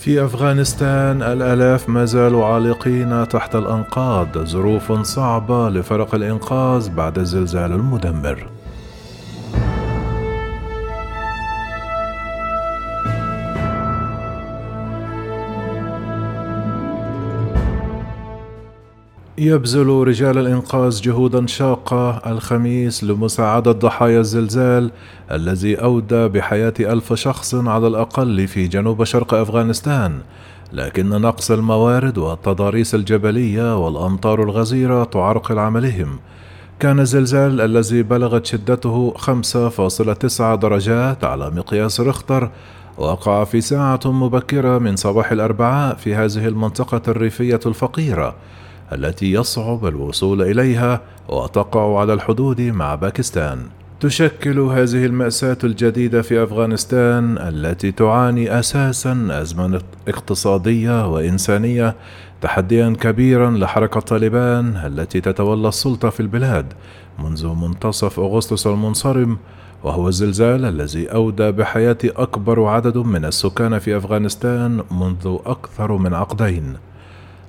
في أفغانستان الآلاف ما زالوا عالقين تحت الأنقاض ظروف صعبة لفرق الإنقاذ بعد الزلزال المدمر. يبذل رجال الإنقاذ جهودا شاقة الخميس لمساعدة ضحايا الزلزال الذي أودى بحياة ألف شخص على الأقل في جنوب شرق أفغانستان. لكن نقص الموارد والتضاريس الجبلية والأمطار الغزيرة تعرقل عملهم كان الزلزال الذي بلغت شدته 5.9 درجات على مقياس ريختر وقع في ساعة مبكرة من صباح الأربعاء في هذه المنطقة الريفية الفقيرة. التي يصعب الوصول إليها وتقع على الحدود مع باكستان. تشكل هذه المأساة الجديدة في أفغانستان التي تعاني أساسا أزمة اقتصادية وإنسانية تحديا كبيرا لحركة طالبان التي تتولى السلطة في البلاد منذ منتصف أغسطس المنصرم وهو الزلزال الذي أودى بحياة أكبر عدد من السكان في أفغانستان منذ أكثر من عقدين.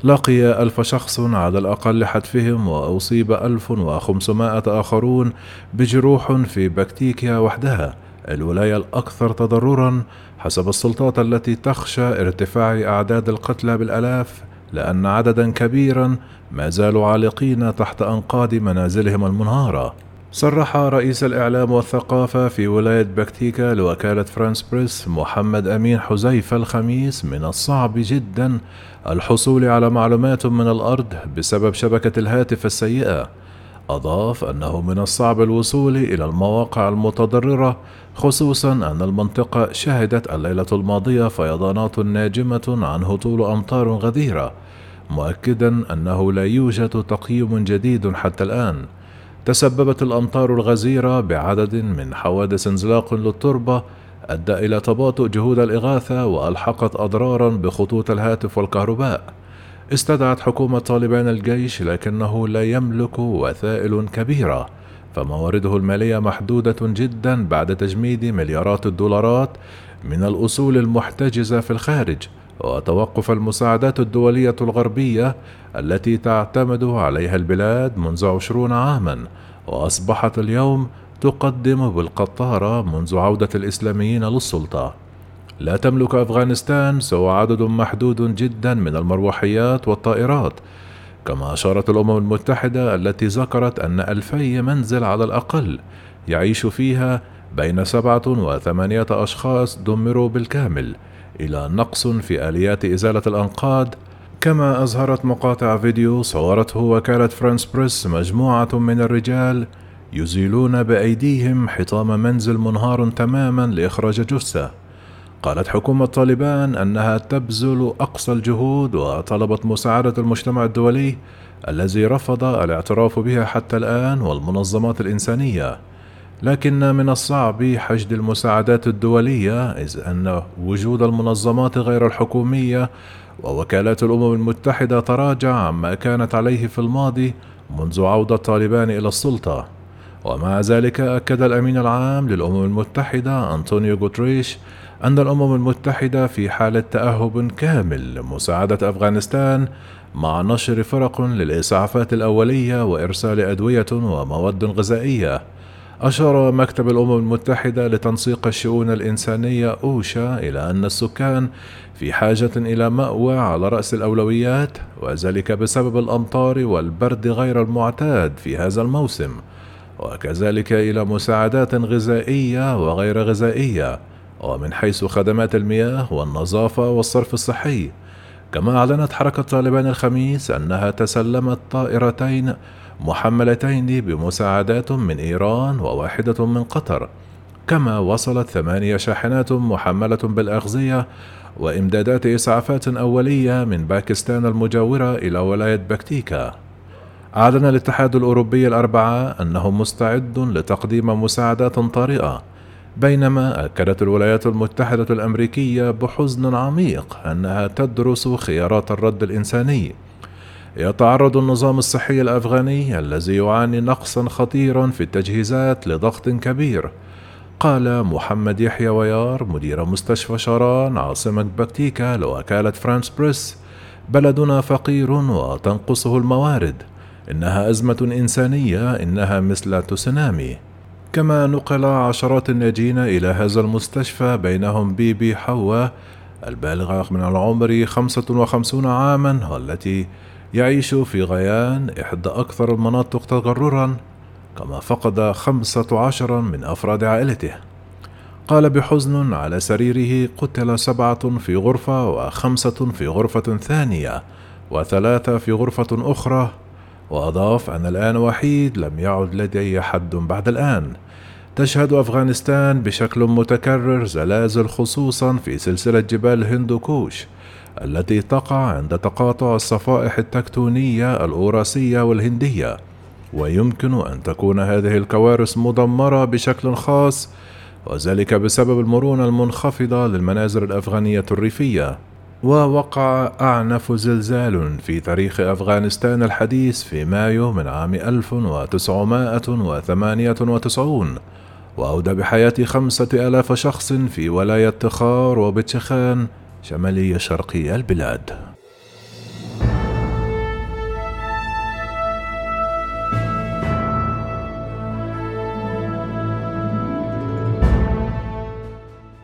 لقي ألف شخص على الأقل حتفهم وأصيب ألف وخمسمائة آخرون بجروح في بكتيكيا وحدها الولاية الأكثر تضررا حسب السلطات التي تخشى ارتفاع أعداد القتلى بالآلاف لأن عددا كبيرا ما زالوا عالقين تحت أنقاض منازلهم المنهارة. صرح رئيس الإعلام والثقافة في ولاية بكتيكا لوكالة فرانس بريس محمد أمين حزيفة الخميس من الصعب جدا الحصول على معلومات من الأرض بسبب شبكة الهاتف السيئة. أضاف أنه من الصعب الوصول إلى المواقع المتضررة خصوصا أن المنطقة شهدت الليلة الماضية فيضانات ناجمة عن هطول أمطار غزيرة مؤكدا أنه لا يوجد تقييم جديد حتى الآن. تسببت الأمطار الغزيرة بعدد من حوادث انزلاق للتربة أدى إلى تباطؤ جهود الإغاثة وألحقت أضرارا بخطوط الهاتف والكهرباء. استدعت حكومة طالبان الجيش لكنه لا يملك وسائل كبيرة فموارده المالية محدودة جدا بعد تجميد مليارات الدولارات من الأصول المحتجزة في الخارج. وتوقف المساعدات الدولية الغربية التي تعتمد عليها البلاد منذ عشرون عاما وأصبحت اليوم تقدم بالقطارة منذ عودة الإسلاميين للسلطة. لا تملك أفغانستان سوى عدد محدود جدا من المروحيات والطائرات كما أشارت الأمم المتحدة التي ذكرت أن ألفي منزل على الأقل يعيش فيها بين سبعة وثمانية أشخاص دمروا بالكامل إلى نقص في آليات إزالة الأنقاض كما أظهرت مقاطع فيديو صورته وكالة فرانس بريس مجموعة من الرجال يزيلون بأيديهم حطام منزل منهار تماما لإخراج جثة. قالت حكومة طالبان أنها تبذل أقصى الجهود وطلبت مساعدة المجتمع الدولي الذي رفض الاعتراف بها حتى الآن والمنظمات الإنسانية. لكن من الصعب حشد المساعدات الدولية إذ أن وجود المنظمات غير الحكومية ووكالات الأمم المتحدة تراجع عما كانت عليه في الماضي منذ عودة طالبان إلى السلطة. ومع ذلك أكد الأمين العام للأمم المتحدة أنطونيو غوتريش أن الأمم المتحدة في حالة تأهب كامل لمساعدة أفغانستان مع نشر فرق للإسعافات الأولية وإرسال أدوية ومواد غذائية. أشار مكتب الأمم المتحدة لتنسيق الشؤون الإنسانية أوشا إلى أن السكان في حاجة إلى مأوى على رأس الأولويات وذلك بسبب الأمطار والبرد غير المعتاد في هذا الموسم وكذلك إلى مساعدات غذائية وغير غذائية ومن حيث خدمات المياه والنظافة والصرف الصحي. كما أعلنت حركة طالبان الخميس أنها تسلمت طائرتين محملتين بمساعدات من إيران وواحدة من قطر. كما وصلت ثمانية شاحنات محملة بالأغذية وإمدادات إسعافات أولية من باكستان المجاورة إلى ولاية بكتيكا. أعلن الاتحاد الأوروبي الأربعاء أنه مستعد لتقديم مساعدات طارئة. بينما أكدت الولايات المتحدة الأمريكية بحزن عميق أنها تدرس خيارات الرد الإنساني. يتعرض النظام الصحي الأفغاني الذي يعاني نقصا خطيرا في التجهيزات لضغط كبير. قال محمد يحيى ويار مدير مستشفى شاران عاصمة بكتيكا لوكالة فرانس بريس بلدنا فقير وتنقصه الموارد. إنها أزمة إنسانية إنها مثل تسونامي. كما نقل عشرات الناجين إلى هذا المستشفى بينهم بيبي حواء البالغة من العمر 55 عاما والتي يعيش في غيان إحدى أكثر المناطق تضررا كما فقد خمسة عشر من أفراد عائلته. قال بحزن على سريره قتل سبعة في غرفة وخمسة في غرفة ثانية وثلاثة في غرفة أخرى وأضاف أن الآن وحيد لم يعد لدي حد بعد الآن. تشهد أفغانستان بشكل متكرر زلازل خصوصا في سلسلة جبال هندوكوش التي تقع عند تقاطع الصفائح التكتونية الأوراسية والهندية. ويمكن أن تكون هذه الكوارث مدمرة بشكل خاص وذلك بسبب المرونة المنخفضة للمنازل الأفغانية الريفية. ووقع أعنف زلزال في تاريخ أفغانستان الحديث في مايو من عام 1998 وأودى بحياة خمسة آلاف شخص في ولاية تخار وبتشخان شمالي شرقي البلاد.